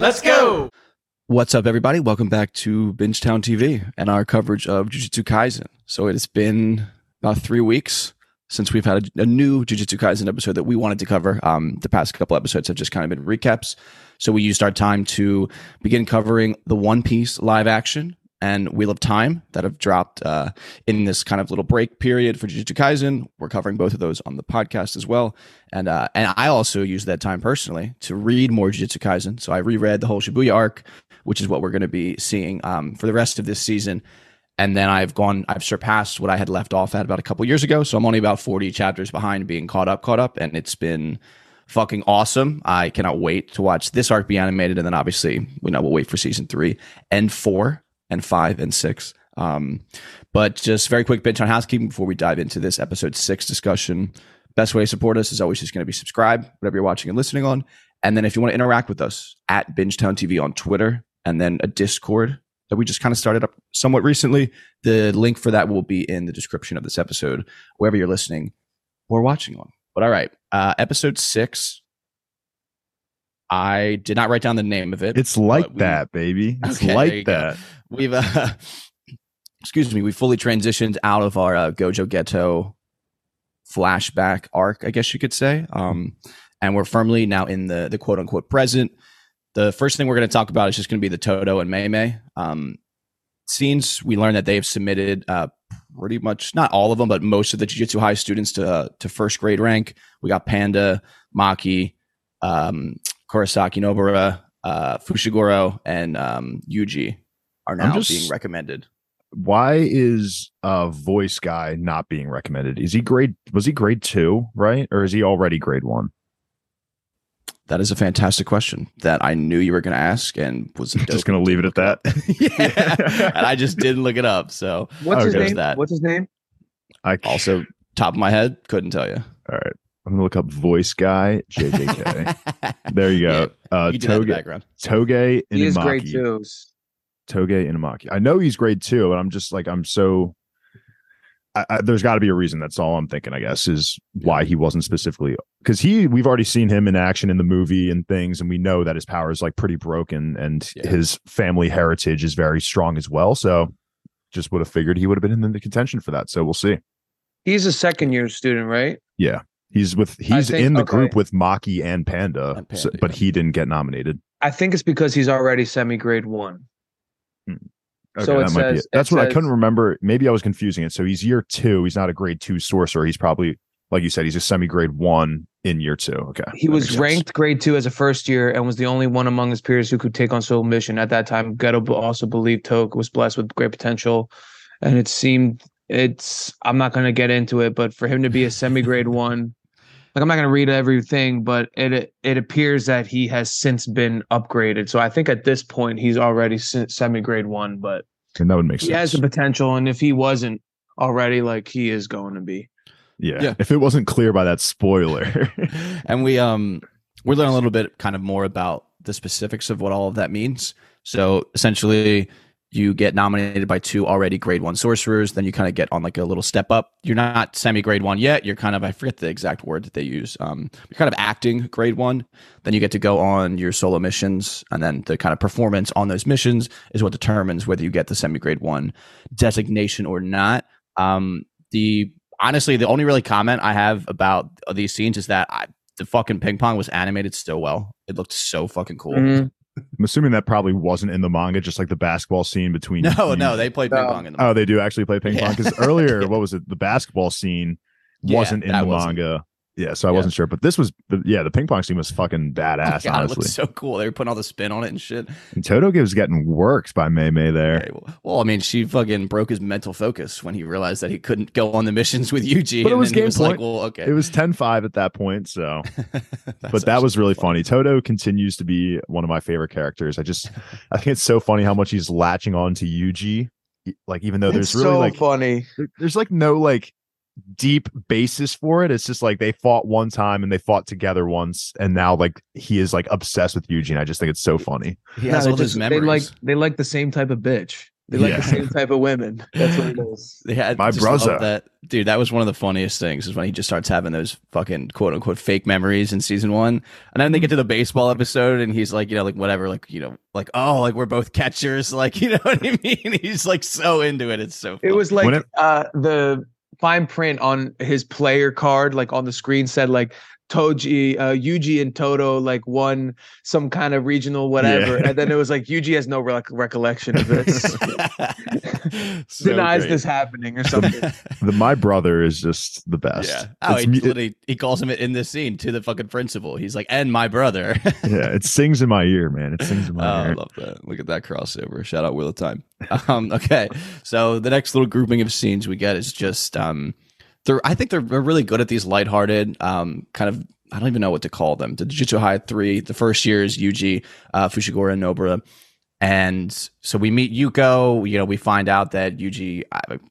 Let's go. What's up, everybody? Welcome back to Bingetown TV and our coverage of Jujutsu Kaisen. So it has been about three weeks since we've had a, a new Jujutsu Kaisen episode that we wanted to cover. Um, the past couple episodes have just kind of been recaps. So we used our time to begin covering the One Piece live action and Wheel of Time that have dropped uh, in this kind of little break period for Jujutsu Kaisen. We're covering both of those on the podcast as well, and uh, and I also use that time personally to read more Jujutsu Kaisen. So I reread the whole Shibuya arc, which is what we're going to be seeing um, for the rest of this season. And then I've gone, I've surpassed what I had left off at about a couple years ago. So I'm only about 40 chapters behind being caught up, caught up, and it's been fucking awesome. I cannot wait to watch this arc be animated, and then obviously, you know, we'll wait for season three and four and five and six. Um, but just very quick bench on housekeeping before we dive into this episode six discussion. Best way to support us is always just going to be subscribe, whatever you're watching and listening on. And then if you want to interact with us at Bingetown TV on Twitter, and then a Discord that we just kind of started up somewhat recently. The link for that will be in the description of this episode, wherever you're listening or watching on. But all right, uh, episode six. I did not write down the name of it. It's like we- that, baby. It's Okay, like go. that. We've, uh, excuse me, we fully transitioned out of our uh, Gojo Geto flashback arc, I guess you could say. Um, and we're firmly now in the the quote unquote present. The first thing we're going to talk about is just going to be the Todo and Mei Mei. Um, scenes we learned that they have submitted uh, pretty much not all of them, but most of the Jujutsu High students to uh, to first grade rank. We got Panda, Maki, um, Kurosaki Nobara, uh, Fushiguro, and um, Yuji are now just- being recommended. Why is a voice guy not being recommended? Is he grade? Was he grade two, right, or is he already grade one? That is a fantastic question that I knew you were going to ask, and was Just gonna leave it at that. yeah, and I just didn't look it up. So What's his name? That. What's his name? I also top of my head, couldn't tell you. all right. I'm gonna look up voice guy JJK. there you go. uh, you did that in the Toge background. Toge He is Inumaki. grade twos. Toge Inumaki. I know he's grade two, and I'm just like I'm so. I, I, there's got to be a reason. That's all I'm thinking. I guess is why he wasn't specifically because he. We've already seen him in action in the movie and things, and we know that his power is like pretty broken, and Yeah. his family heritage is very strong as well. So, just would have figured he would have been in the contention for that. So we'll see. He's a second year student, right? He's with he's think- in the okay. group with Maki and Panda, And so- but yeah. he didn't get nominated. I think it's because he's already semi grade one. Hmm. Okay, So it that might be says- it. That's it what I couldn't remember. Maybe I was confusing it. So he's year two. He's not a grade two sorcerer. He's probably, like you said, he's a semi grade one in year two. Okay. He was ranked grade two as a first year and was the only one among his peers who could take on solo mission. At that time, Geto also believed Toge was blessed with great potential. And it seemed it's I'm not gonna get into it, but for him to be a semi grade one, like I'm not gonna read everything, but it it appears that he has since been upgraded. So I think at this point he's already semi grade one, but And that would make he sense. He has the potential, and if he wasn't already, like he is going to be. yeah. Yeah. If it wasn't clear by that spoiler. and we um we're learning a little bit kind of more about the specifics of what all of that means. So essentially you get nominated by two already grade one sorcerers, then you kind of get on like a little step up. You're not semi grade one yet. You're kind of I forget the exact word that they use. Um you're kind of acting grade one. Then you get to go on your solo missions, and then the kind of performance on those missions is what determines whether you get the semi grade one designation or not. Um the honestly the only really comment I have about these scenes is that I the fucking ping pong was animated so well. It looked so fucking cool. Mhm. I'm assuming that probably wasn't in the manga, just like the basketball scene between. No, you- no, they play ping No. pong in the Oh, they do actually play ping pong because earlier, what was it? The basketball scene wasn't in the wasn't. manga. Yeah, so I Yeah. wasn't sure, but this was yeah the ping pong scene was fucking Oh badass. God, honestly, looked so cool. They were putting all the spin on it and shit. and Todo was getting worked by Mei Mei there. Okay, well, well, I mean, she fucking broke his mental focus when he realized that he couldn't go on the missions with Yuji. But it was game was like, point. well, okay. It was 10-5 at that point, so but that was really funny. Todo continues to be one of my favorite characters. I just I think it's so funny how much he's latching on to Yuji. Like even though there's It's really so like funny. there- there's like no like deep basis for it. It's just like they fought one time and they fought together once, and now like he is like obsessed with Eugene. I just think it's so funny. He has No, all they those just- memories. They like they like the same type of bitch. They like Yeah. the same type of women. That's what it is. They had My brother. That dude, that was one of the funniest things is when he just starts having those fucking quote unquote fake memories in season one, and then they get to the baseball episode, and he's like, you know, like whatever, like you know, like oh, like we're both catchers, like you know what I mean? He's like so into it. It's so. It was like it- uh, the fine print on his player card, like on the screen, said like Toji, uh, Yuji, and Todo like won some kind of regional whatever, Yeah. and then it was like Yuji has no rec- recollection of this, So denies great. this happening or something. The my brother is just the best. Yeah. Oh, It's he mu- literally he calls him in this scene to the fucking principal. He's like, and my brother. yeah, it sings in my ear, man. It sings in Oh, my I ear. love that. Look at that crossover. Shout out Wheel of Time. Um, okay. So the next little grouping of scenes we get is just um they're I think they're, they're really good at these lighthearted, um, kind of I don't even know what to call them. The Jujutsu High three, the first year is Yuji, uh, Fushiguro, and Nobara. And so we meet Yuko. You know, we find out that Yuji,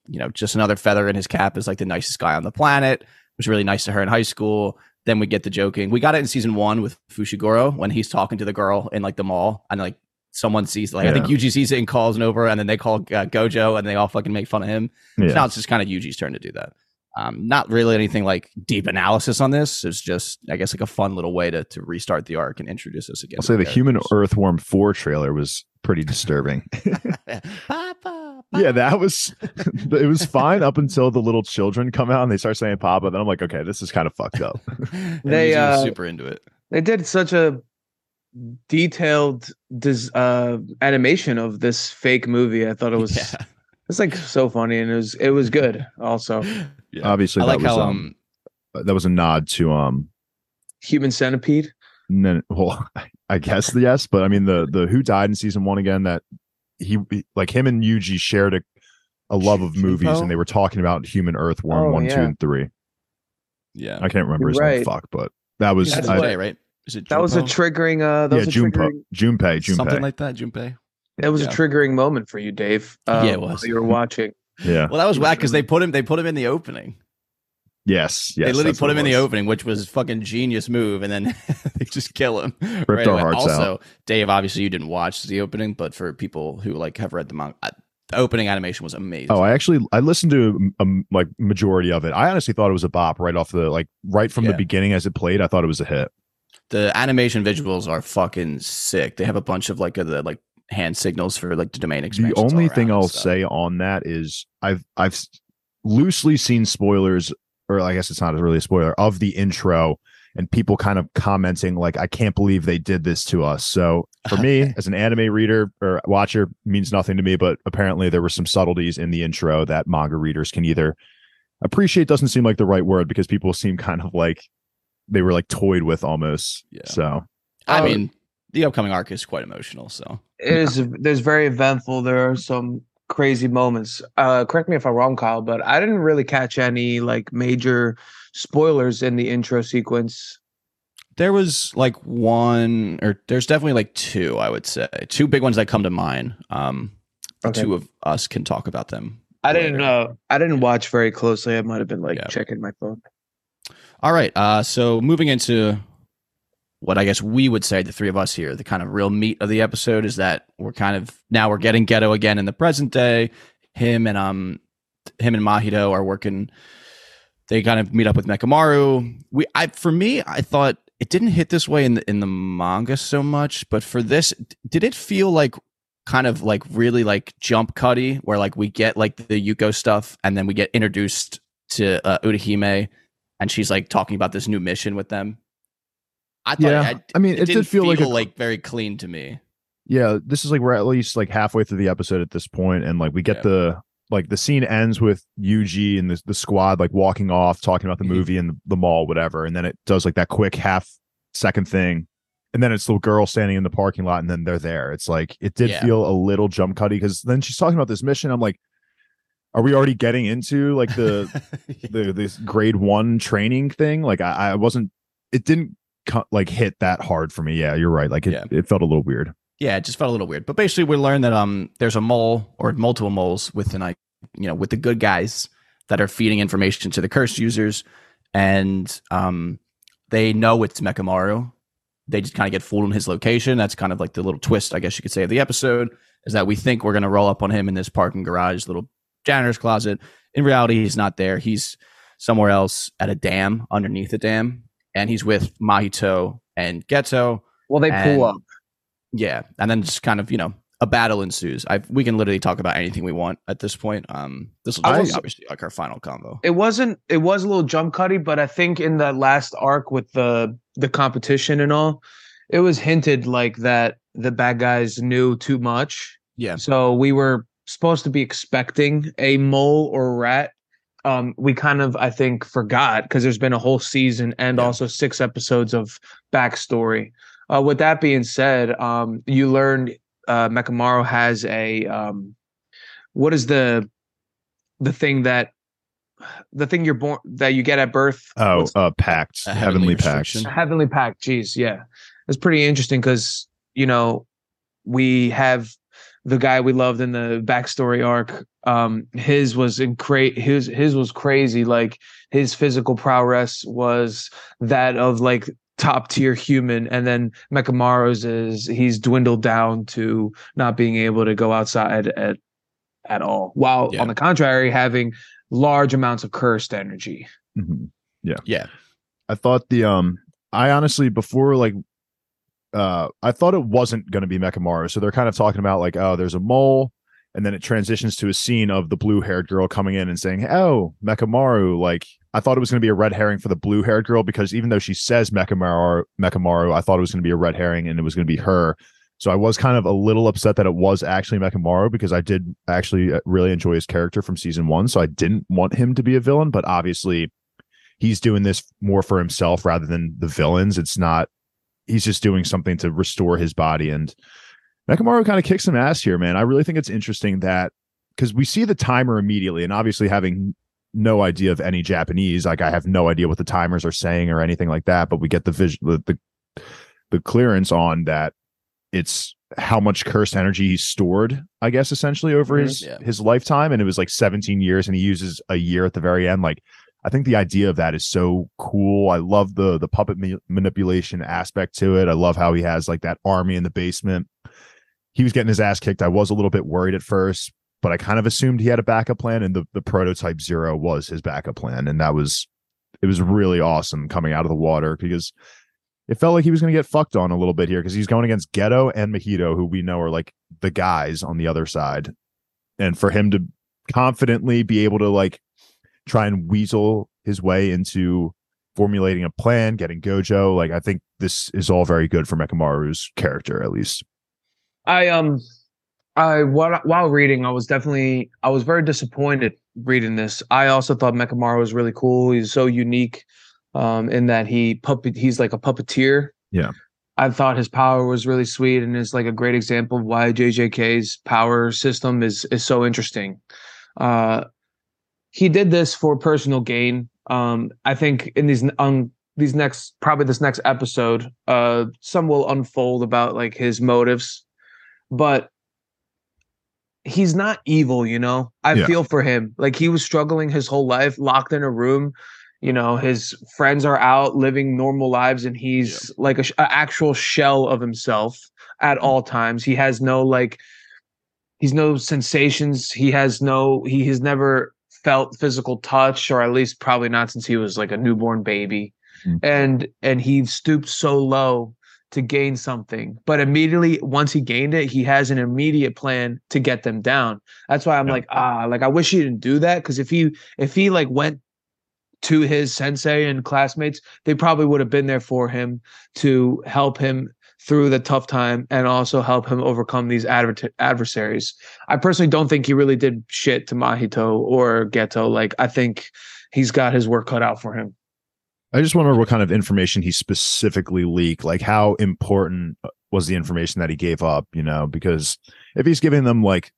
you know, just another feather in his cap is like the nicest guy on the planet. It was really nice to her in high school. Then we get the joking. We got it in season one with Fushiguro when he's talking to the girl in like the mall, and like someone sees, like I think Yuji sees it and calls Nobara, and then they call uh, Gojo, and they all fucking make fun of him. Yeah. So now it's just kind of Yuji's turn to do that. Um, not really anything like deep analysis on this. It's just, I guess, like a fun little way to to restart the arc and introduce us again. I'll say the Human. Earthworm 4 trailer was pretty disturbing. Papa, yeah, that was it was fine up until the little children come out and they start saying Papa. Then I'm like, okay, this is kind of fucked up. They, Yuji uh, super into it. they did such a detailed des- uh, animation of this fake movie. I thought it was yeah. It's like so funny and it was it was good also. yeah. Obviously, I that like was how um, um, that was a nod to um Human centipede. no, well, I guess yes, but I mean the the who died in season one again that he like him and Yuji shared a, a love of movies Junpo? and they were talking about Human Earthworm Oh, one, two, yeah. and three. yeah. I can't remember You're his right. name. Fuck, but that was That's I- Junpei, right? Is it That was a triggering. Uh, that yeah, was a Junpei, triggering. Junpei, Junpei. something like that. Junpei. That was Yeah. a triggering moment for you, Dave. Um, Yeah, it was. while You were watching. yeah. Well, that was whack because they put him. They put him in the opening. Yes, yes. they literally put him in the opening, which was a fucking genius move, and then they just kill him. Ripped our away. hearts also, out. Dave, obviously you didn't watch the opening, but for people who like have read the manga, uh, the opening animation was amazing. Oh, I actually I listened to um, like majority of it. I honestly thought it was a bop right off the like right from Yeah. the beginning as it played. I thought it was a hit. the animation visuals are fucking sick. They have a bunch of like of the like hand signals for like the domain experience. The only thing around and I'll stuff. say on that is I've I've loosely seen spoilers, or I guess it's not really a spoiler of the intro, and people kind of commenting like, "I can't believe they did this to us." So for me, as an anime reader or watcher, means nothing to me. But apparently, there were some subtleties in the intro that manga readers can either appreciate. Doesn't seem like the right word because people seem kind of like they were like toyed with almost. Yeah. So I Oh. mean, the upcoming arc is quite emotional. So It is. There's very eventful. There are some crazy moments. Uh, correct me if I'm wrong, Kyle, but I didn't really catch any like major spoilers in the intro sequence. there was like one, or there's definitely like two. I would say two big ones that come to mind. Um, the Okay. two of us can talk about them. I didn't. later. Uh, I didn't watch very closely. I might have been like Yeah. checking my phone. All right. Uh, so moving into what I guess we would say, the three of us here, the kind of real meat of the episode is that we're kind of now we're getting Geto again in the present day. Him and um, him and Mahito are working. They kind of meet up with Mechamaru. We, I, for me, I thought it didn't hit this way in the in the manga so much, but for this, did it feel like kind of like really like jump cutty, where like we get like the Yuko stuff, and then we get introduced to uh, Utahime, and she's like talking about this new mission with them. I thought, Yeah, I, I mean, it did didn't feel like a- like very clean to me. yeah, this is like we're at least like halfway through the episode at this point, and like we get Yeah. the like the scene ends with Yuji and the the squad like walking off, talking about the Mhm. movie and the, the mall, whatever, and then it does like that quick half second thing, and then it's the girl standing in the parking lot, and then they're there. It's like it did Yeah. feel a little jump cutty because then she's talking about this mission. I'm like, are we already getting into like the the this grade one training thing? Like I, I wasn't. It didn't like hit that hard for me. Yeah, you're right. Like it, Yeah. it felt a little weird. yeah, it just felt a little weird. But basically, we learned that um, there's a mole or multiple moles within like you know with the good guys that are feeding information to the cursed users, and um, they know it's Mechamaru, they just kind of get fooled in his location. That's kind of like the little twist, I guess you could say, of the episode is that we think we're going to roll up on him in this parking garage, little janitor's closet. In reality, he's not there. He's somewhere else at a dam underneath the dam, and he's with Mahito and Geto. Well, they And- pull up. Yeah, and then just kind of you know a battle ensues. I we can literally talk about anything we want at this point. Um, this will I- obviously like our final combo. It wasn't. It was a little jump cutty, but I think in that last arc with the the competition and all, it was hinted like that the bad guys knew too much. Yeah, So we were supposed to be expecting a mole or rat. Um, we kind of, I think, forgot because there's been a whole season and Yeah. also six episodes of backstory. Uh, with that being said, um, you learned uh, Mechamaru has a um, what is the the thing that the thing you're born that you get at birth? Oh, What's- uh, pact, A heavenly, heavenly pact. Heavenly Pact. Jeez, yeah, it's pretty interesting because you know we have the guy we loved in the backstory arc. Um, his was in cra- his his was crazy. Like his physical prowess was that of like top tier human, and then Mechamaru's is he's dwindled down to not being able to go outside at at all. While Yeah. on the contrary, having large amounts of cursed energy. Mhm. yeah, I thought the um I honestly before like uh I thought it wasn't going to be Mechamaru. So they're kind of talking about like oh there's a mole and then it transitions to a scene of the blue-haired girl coming in and saying, "Oh, Mechamaru." Like I thought it was going to be a red herring for the blue-haired girl because even though she says Mechamaru, Mechamaru, I thought it was going to be a red herring and it was going to be her. So I was kind of a little upset that it was actually Mechamaru because I did actually uh, really enjoy his character from season 1, so I didn't want him to be a villain, but obviously he's doing this more for himself rather than the villains. It's not he's just doing something to restore his body. And Nakamura kind of kicks some ass here, man. I really think it's interesting that because we see the timer immediately, and obviously having no idea of any Japanese, like I have no idea what the timers are saying or anything like that, but we get the vision the, the the clearance on that it's how much cursed energy he's stored, I guess, essentially over Mhm. his Yeah. his lifetime. And it was like 17 years, and he uses a year at the very end. Like I think the idea of that is so cool. I love the the puppet ma- manipulation aspect to it. I love how he has like that army in the basement. He was getting his ass kicked. I was a little bit worried at first, but I kind of assumed he had a backup plan, and the the prototype zero was his backup plan, and that was it was really awesome coming out of the water because it felt like he was going to get fucked on a little bit here because he's going against Geto and Mahito, who we know are like the guys on the other side, and for him to confidently be able to like try and weasel his way into formulating a plan, getting Gojo. Like I think this is all very good for Mechamaru's character, at least. I um I while while reading, I was definitely I was very disappointed reading this. I also thought Mechamaru was really cool. He's so unique um in that he puppet he's like a puppeteer. Yeah. I thought his power was really sweet and is like a great example of why JJK's power system is is so interesting. Uh he did this for personal gain. Um I think in these um these next probably this next episode, uh some will unfold about like his motives but he's not evil, you know. I Yeah. feel for him. Like he was struggling his whole life, locked in a room. You know, his friends are out living normal lives, and he's like a, a actual shell of himself at all times. He has no like, he's no sensations. He has no. He has never felt physical touch, or at least probably not since he was like a newborn baby. Mm. And and he stooped so low to gain something. But immediately once he gained it, he has an immediate plan to get them down. That's why I'm Yeah. like, ah, like I wish he didn't do that. Cause if he if he like went to his sensei and classmates, they probably would have been there for him to help him through the tough time and also help him overcome these adver- adversaries. I personally don't think he really did shit to Mahito or Geto. Like I think he's got his work cut out for him. I just wonder what kind of information he specifically leaked. Like, how important was the information that he gave up? You know, because if he's giving them like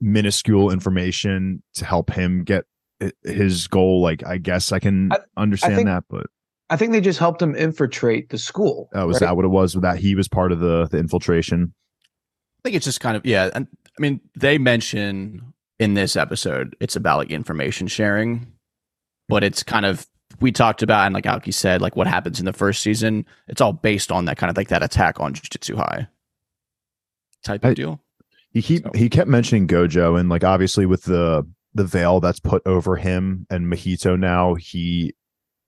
minuscule information to help him get his goal, like I guess I can I- understand think- that. But I think they just helped him infiltrate the school. Oh, was right? that what it was? That he was part of the the infiltration? I think it's just kind of yeah. And I mean, they mention in this episode it's about like information sharing, but it's kind of we talked about and like Alki said, like what happens in the first season, it's all based on that kind of like that attack on Jujutsu High type of I- deal. He keep So- he kept mentioning Gojo and like obviously with the the veil that's put over him and Mahito now he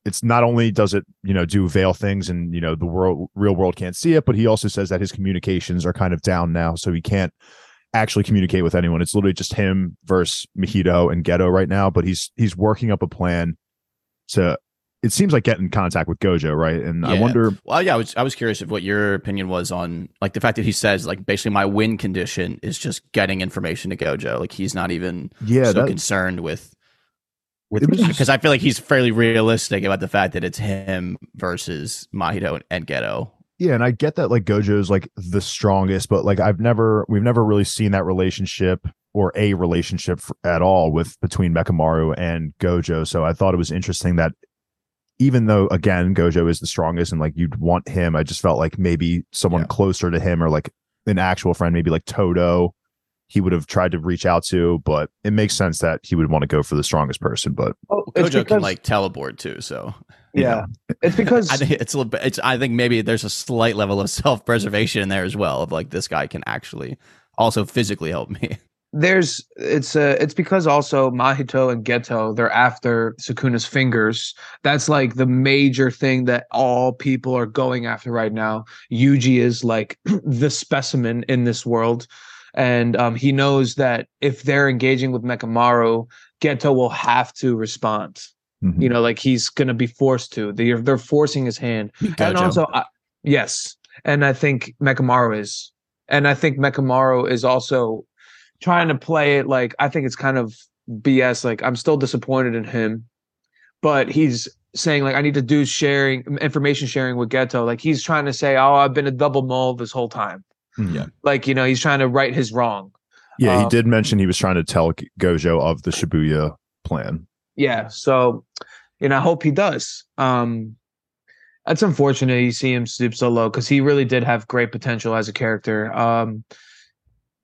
it's not only does it you know do veil things and you know the world real world can't see it but he also says that his communications are kind of down now so he can't actually communicate with anyone. It's literally just him versus Mahito and Geto right now but he's he's working up a plan to it seems like get in contact with Gojo right? And I wonder Well, yeah, I was I was curious of what your opinion was on like the fact that he says like basically my win condition is just getting information to Gojo. Like he's not even yeah so that, concerned with with It was just- because I feel like he's fairly realistic about the fact that it's him versus Mahito and Geto. Yeah, and I get that like Gojo's like the strongest, but like I've never we've never really seen that relationship or a relationship f- at all with between Mechamaru and Gojo. So I thought it was interesting that even though again Gojo is the strongest and like you'd want him, I just felt like maybe someone Yeah. closer to him or like an actual friend, maybe like Todo, he would have tried to reach out to, but it makes sense that he would want to go for the strongest person. But Oh, it's Gojo can like teleport too, so yeah, it's because I think it's a little bit. It's I think maybe there's a slight level of self preservation in there as well. Of like this guy can actually also physically help me. there's it's uh it's because also Mahito and Geto they're after Sukuna's fingers. That's like the major thing that all people are going after right now. Yuji is like the specimen in this world. And um, he knows that if they're engaging with Mechamaru, Geto will have to respond. mhm. You know, like he's gonna be forced to. They're they're forcing his hand. And also, I, yes, and I think Mechamaru is, and I think Mechamaru is also trying to play it like I think it's kind of BS. Like I'm still disappointed in him, but he's saying like I need to do sharing information sharing with Geto. Like he's trying to say, oh, I've been a double mole this whole time. Yeah. Like you know, he's trying to right his wrong. yeah, he Um, did mention he was trying to tell Gojo of the Shibuya plan. Yeah, so and I hope he does. Um It's unfortunate you see him stoop so low because he really did have great potential as a character. Um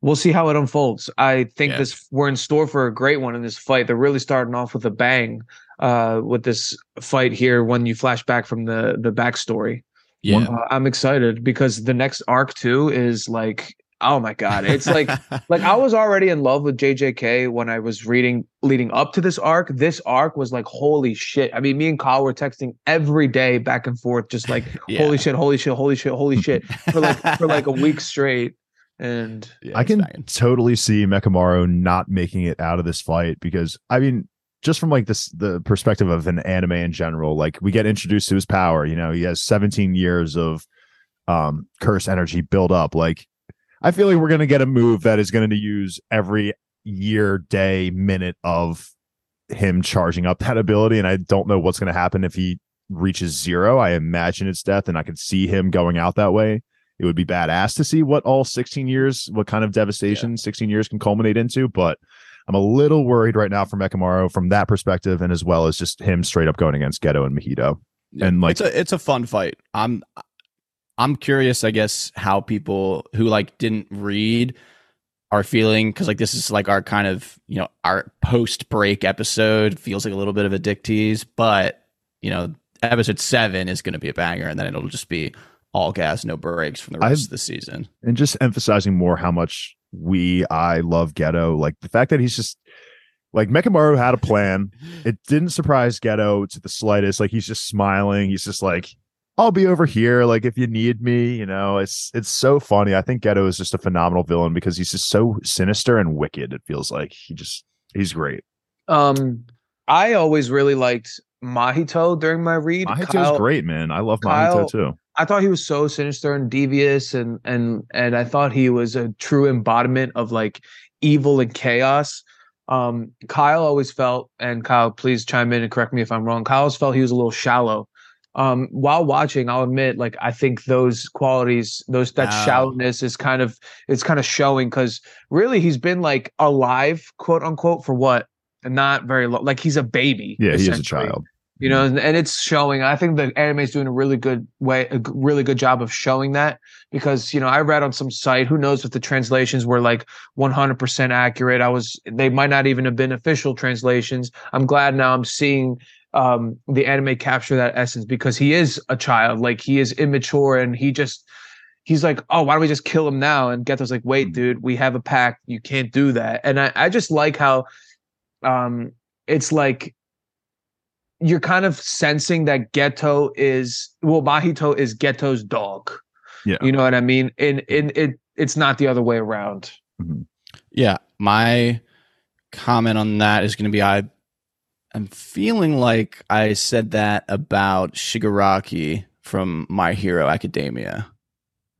We'll see how it unfolds. I think Yeah. this we're in store for a great one in this fight. They're really starting off with a bang uh, with this fight here. When you flash back from the the backstory, Yeah. I'm excited because the next arc too is like, oh my god, it's like like I was already in love with JJK when I was reading leading up to this arc. This arc was like holy shit. I mean, me and Kyle were texting every day back and forth, just like Yeah. holy shit, holy shit, holy shit, holy shit for like for like a week straight. And Yeah, I can banging. totally see Mechamaru not making it out of this fight because I mean, just from like this the perspective of an anime in general, like we get introduced to his power. You know, he has 17 years of um curse energy build up. Like, I feel like we're gonna get a move that is going to use every year, day, minute of him charging up that ability, and I don't know what's going to happen if he reaches zero. I imagine it's death, and I could see him going out that way it would be badass to see what all 16 years, what kind of devastation 16 years can culminate into. But I'm a little worried right now for Mechamaru from that perspective, and as well as just him straight up going against Geto and Mahito. Yeah. And, like- it's a it's a fun fight. I'm I'm curious, I guess, how people who like didn't read are feeling because like this is like our kind of you know our post break episode feels like a little bit of a dick tease, but you know episode seven is going to be a banger, and then it'll just be all gas, no breaks from the rest I've- of the season. And just emphasizing more how much we, I love Geto. Like the fact that he's just like Mechamaru had a plan. It didn't surprise Geto to the slightest. Like he's just smiling. He's just like, I'll be over here. Like if you need me, you know, it's it's so funny. I think Geto is just a phenomenal villain because he's just so sinister and wicked. It feels like he just he's great. um I always really liked Mahito during my read. Mahito's Kyle- great, man. I love Kyle- Mahito too. I thought he was so sinister and devious and and and I thought he was a true embodiment of like evil and chaos. Um Kyle always felt and Kyle please chime in and correct me if I'm wrong. Kyle felt he was a little shallow. Um while watching I'll admit like I think those qualities those that Oh. shallowness is kind of it's kind of showing cuz really he's been like alive quote unquote for what and not very long like he's a baby Yeah, he is a child. You know and, and it's showing i think the anime is doing a really good way a really good job of showing that because you know i read on some site who knows if the translations were like 100% accurate. I was they might not even have been official translations. I'm glad now i'm seeing um the anime capture that essence because he is a child. Like he is immature and he just he's like oh why don't we just kill him now? And Geto's like wait Mhm. dude we have a pact. You can't do that. And i i just like how um it's like you're kind of sensing that Geto is well Mahito is Geto's dog Yeah. you know what i mean and in it it's not the other way around Yeah, my comment on that is going to be I am feeling like I said that about Shigaraki from My Hero Academia.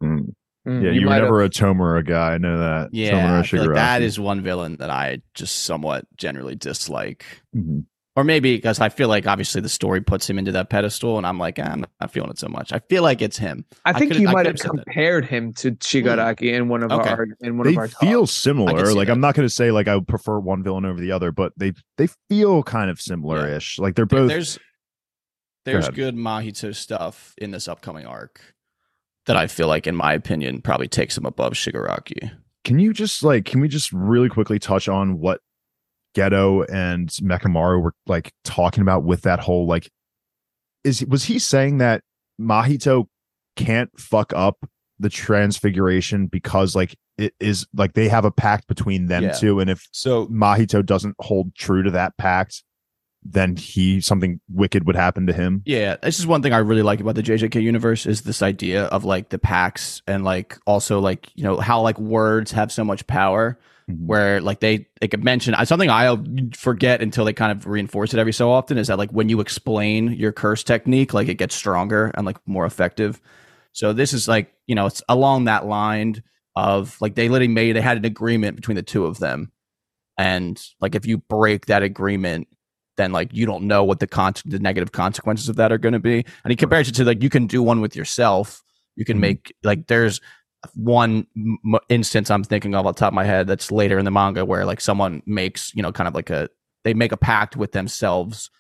Mm. Mm, Yeah, you, were might have- never a Tomura guy. I know that. Yeah, Tomura I feel like that Shigaraki. is one villain that I just somewhat generally dislike. Mhm. Or maybe because I feel like obviously the story puts him into that pedestal, and I'm like, ah, I'm not feeling it so much. I feel like it's him. I think could've- you might could've have said that. compared him to Shigaraki in one of Okay. our in one They of our feel talks. similar. Like that. I'm not going to say like I would prefer one villain over the other, but they they feel kind of similar-ish. Like they're both. there's there's ahead. good Mahito stuff in this upcoming arc that I feel like, in my opinion, probably takes him above Shigaraki. Can you just like can we just really quickly touch on what Geto and Mechamaru were like talking about with that whole like is was he saying that Mahito can't fuck up the transfiguration because like it is like they have a pact between them Yeah. two and if So Mahito doesn't hold true to that pact then he something wicked would happen to him. Yeah, this is one thing I really like about the JJK universe is this idea of like the pacts and like also like you know how like words have so much power Mhm. where like they they could mention uh, something I'll forget until they kind of reinforce it every so often is that like when you explain your curse technique like it gets stronger and like more effective. So this is like you know it's along that line of like they literally made they had an agreement between the two of them, and like if you break that agreement then like you don't know what the con- the negative consequences of that are going to be. And he compares it to like you can do one with yourself. You can Mhm. make like there's one m- instance I'm thinking of off the top of my head that's later in the manga where like someone makes you know kind of like a they make a pact with themselves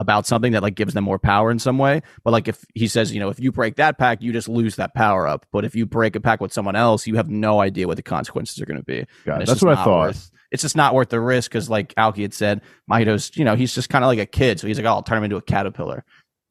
about something that like gives them more power in some way. But like if he says, you know, if you break that pact, you just lose that power up. But if you break a pact with someone else, you have no idea what the consequences are going to be. God, that's what I thought. worth- it's just not worth the risk because, like Alki had said, Mahito's, you know, he's just kind of like a kid. So he's like, oh, I'll turn him into a caterpillar.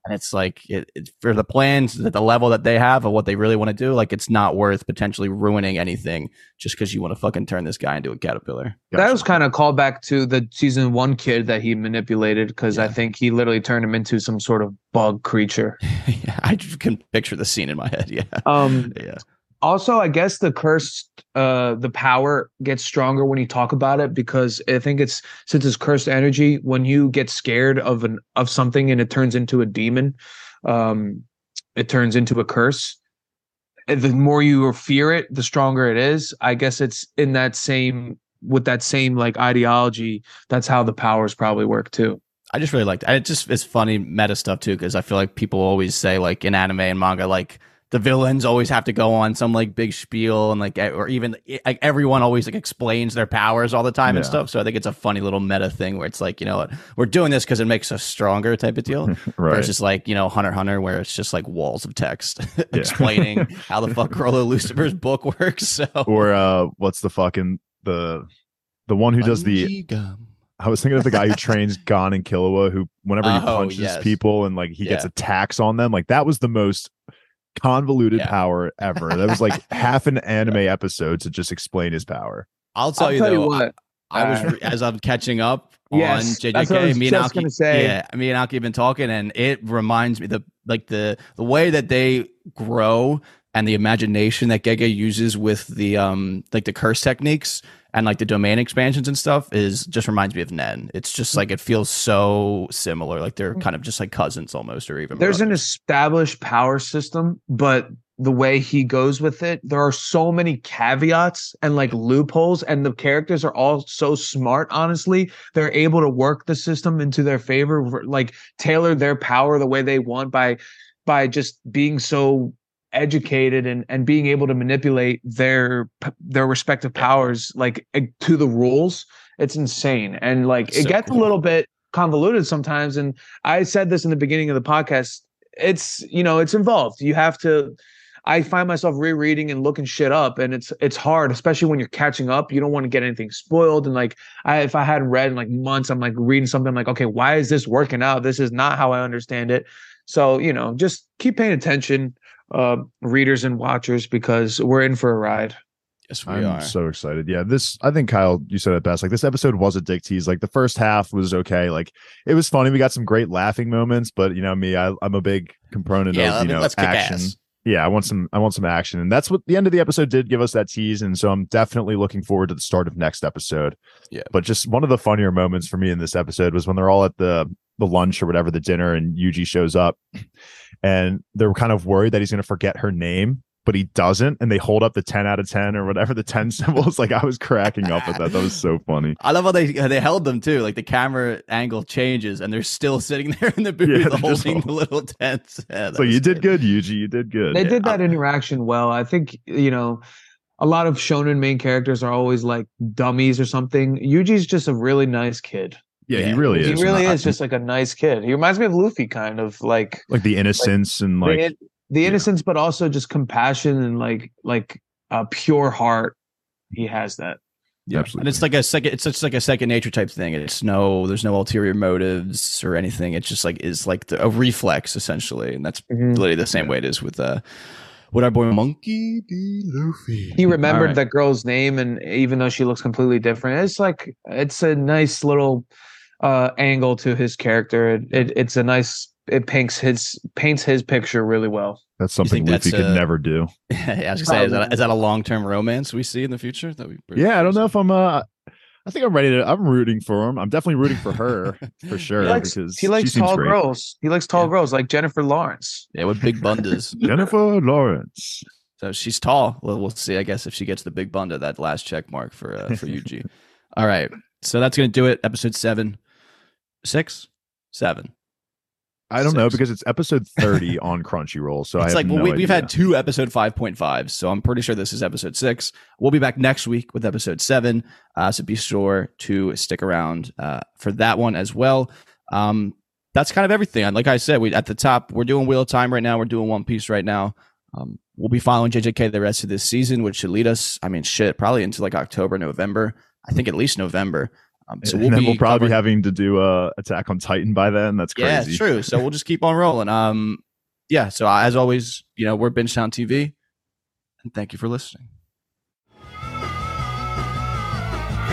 And it's like, it, it, for the plans at the level that they have of what they really want to do, like, it's not worth potentially ruining anything just because you want to fucking turn this guy into a caterpillar. That was kind of called back to the season one kid that he manipulated because I think he literally turned him into some sort of bug creature. yeah, I can picture the scene in my head. Yeah. Um, Yeah. Also, I guess the cursed, uh, the power gets stronger when you talk about it because I think it's since it's cursed energy. When you get scared of an of something and it turns into a demon, um, it turns into a curse. The more you fear it, the stronger it is. I guess it's in that same with that same like ideology. That's how the powers probably work too. I just really liked it. It just it's funny meta stuff too because I feel like people always say like in anime and manga like the villains always have to go on some like big spiel and like or even like everyone always like explains their powers all the time and stuff. So I think it's a funny little meta thing where it's like you know what we're doing this because it makes us stronger type of deal right. versus like you know Hunter Hunter where it's just like walls of text explaining how the fuck Chrollo Lucilfer's book works. So or uh what's the fucking the the one who does the gum. I was thinking of the guy who trains Gon and Killua, who whenever he Oh, punches yes. people and like he gets attacks on them, like that was the most convoluted Yeah. power ever. That was like half an anime episode to just explain his power. I'll tell I'll you tell though. you what. I was Uh, as I'm catching up on Yes, JJK. that's what I was me and just Alki, gonna say. yeah, me and Alki have been talking, and it reminds me the like the the way that they grow and the imagination that Gege uses with the um like the curse techniques and like the domain expansions and stuff is just reminds me of Nen. It's just like hmm. it feels so similar, like they're hmm. kind of just like cousins almost, or even there's an established power system, but the way he goes with it, there are so many caveats and like loopholes, and the characters are all so smart. Honestly, they're able to work the system into their favor, like tailor their power the way they want by by just being so educated and and being able to manipulate their their respective powers like eh, to the rules it's insane and like it So gets cool. a little bit convoluted sometimes and i said this in the beginning of the podcast it's you know it's involved you have to I find myself rereading and looking shit up, and it's it's hard, especially when you're catching up. You don't want to get anything spoiled, and like I, if I hadn't read in like months, I'm like reading something, I'm like, okay, why is this working out? This is not how I understand it. So you know, just keep paying attention, uh, readers and watchers, because we're in for a ride. Yes, we are. I'm are. so excited. Yeah, this I think Kyle, you said it best. Like this episode was a dick tease. Like the first half was okay. Like it was funny. We got some great laughing moments, but you know me, I, I'm a big component yeah, of you me- know let's kick action. ass. Yeah, I want some. I want some action, and that's what the end of the episode did give us that tease. And so I'm definitely looking forward to the start of next episode. Yeah. But just one of the funnier moments for me in this episode was when they're all at the the lunch or whatever the dinner, and Yuji shows up, and they're kind of worried that he's going to forget her name, but he doesn't, and they hold up the ten out of ten or whatever the ten symbols. Like I was cracking up at that. That was so funny. I love how they uh, they held them too. Like the camera angle changes, and they're still sitting there in the booth Yeah, they're holding all- the little tents. Yeah, that So was you did good, Yuji. You did good. They Yeah, did that interaction well. I think you know, a lot of shonen main characters are always like dummies or something. Yuji's just a really nice kid. Yeah, he really he is. He really is just like a nice kid. He reminds me of Luffy, kind of like like the innocence and like the, the innocence, but also just compassion and like like a pure heart. He has that. Yeah. Absolutely. And it's like a second it's just like a second nature type thing. It's no there's no ulterior motives or anything. It's just like is like the, a reflex essentially. And that's literally the same way it is with uh with our boy Monkey D. Luffy. He remembered Alright. that girl's name, and even though she looks completely different, it's like it's a nice little uh angle to his character. It, it it's a nice. It paints his paints his picture really well. that's something think Luffy that's, could uh, never do. yeah, I was gonna say, is that, is that a long term romance we see in the future? That we Yeah, I don't know if I'm uh I think I'm ready to I'm rooting for him. I'm definitely rooting for her for sure He likes, because he likes tall great. girls. He likes tall Yeah. girls like Jennifer Lawrence. Yeah, with big bundas. Jennifer Lawrence. So she's tall. Well, we'll see. I guess if she gets the big bunda, that last check mark for uh, for Yuji. All right. So that's gonna do it. Episode seven, six, seven. I don't know because it's episode 30 on Crunchyroll. So it's have like well, no we, we've idea. had two episode five point five, so I'm pretty sure this is episode six. We'll be back next week with episode seven. Uh, so be sure to stick around uh, for that one as well. Um, that's kind of everything. Like I said, we at the top we're doing Wheel of Time right now. We're doing One Piece right now. Um, we'll be following JJK the rest of this season, which should lead us. I mean, shit, probably into like October, November. I think at least November. Um, so and we'll then we'll probably covering- be having to do uh Attack on Titan by then. That's crazy. yeah, it's true. So we'll just keep on rolling. Um, yeah. So as always, you know, we're Bingetown TV, and thank you for listening.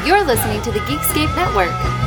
You're listening to the Geekscape Network.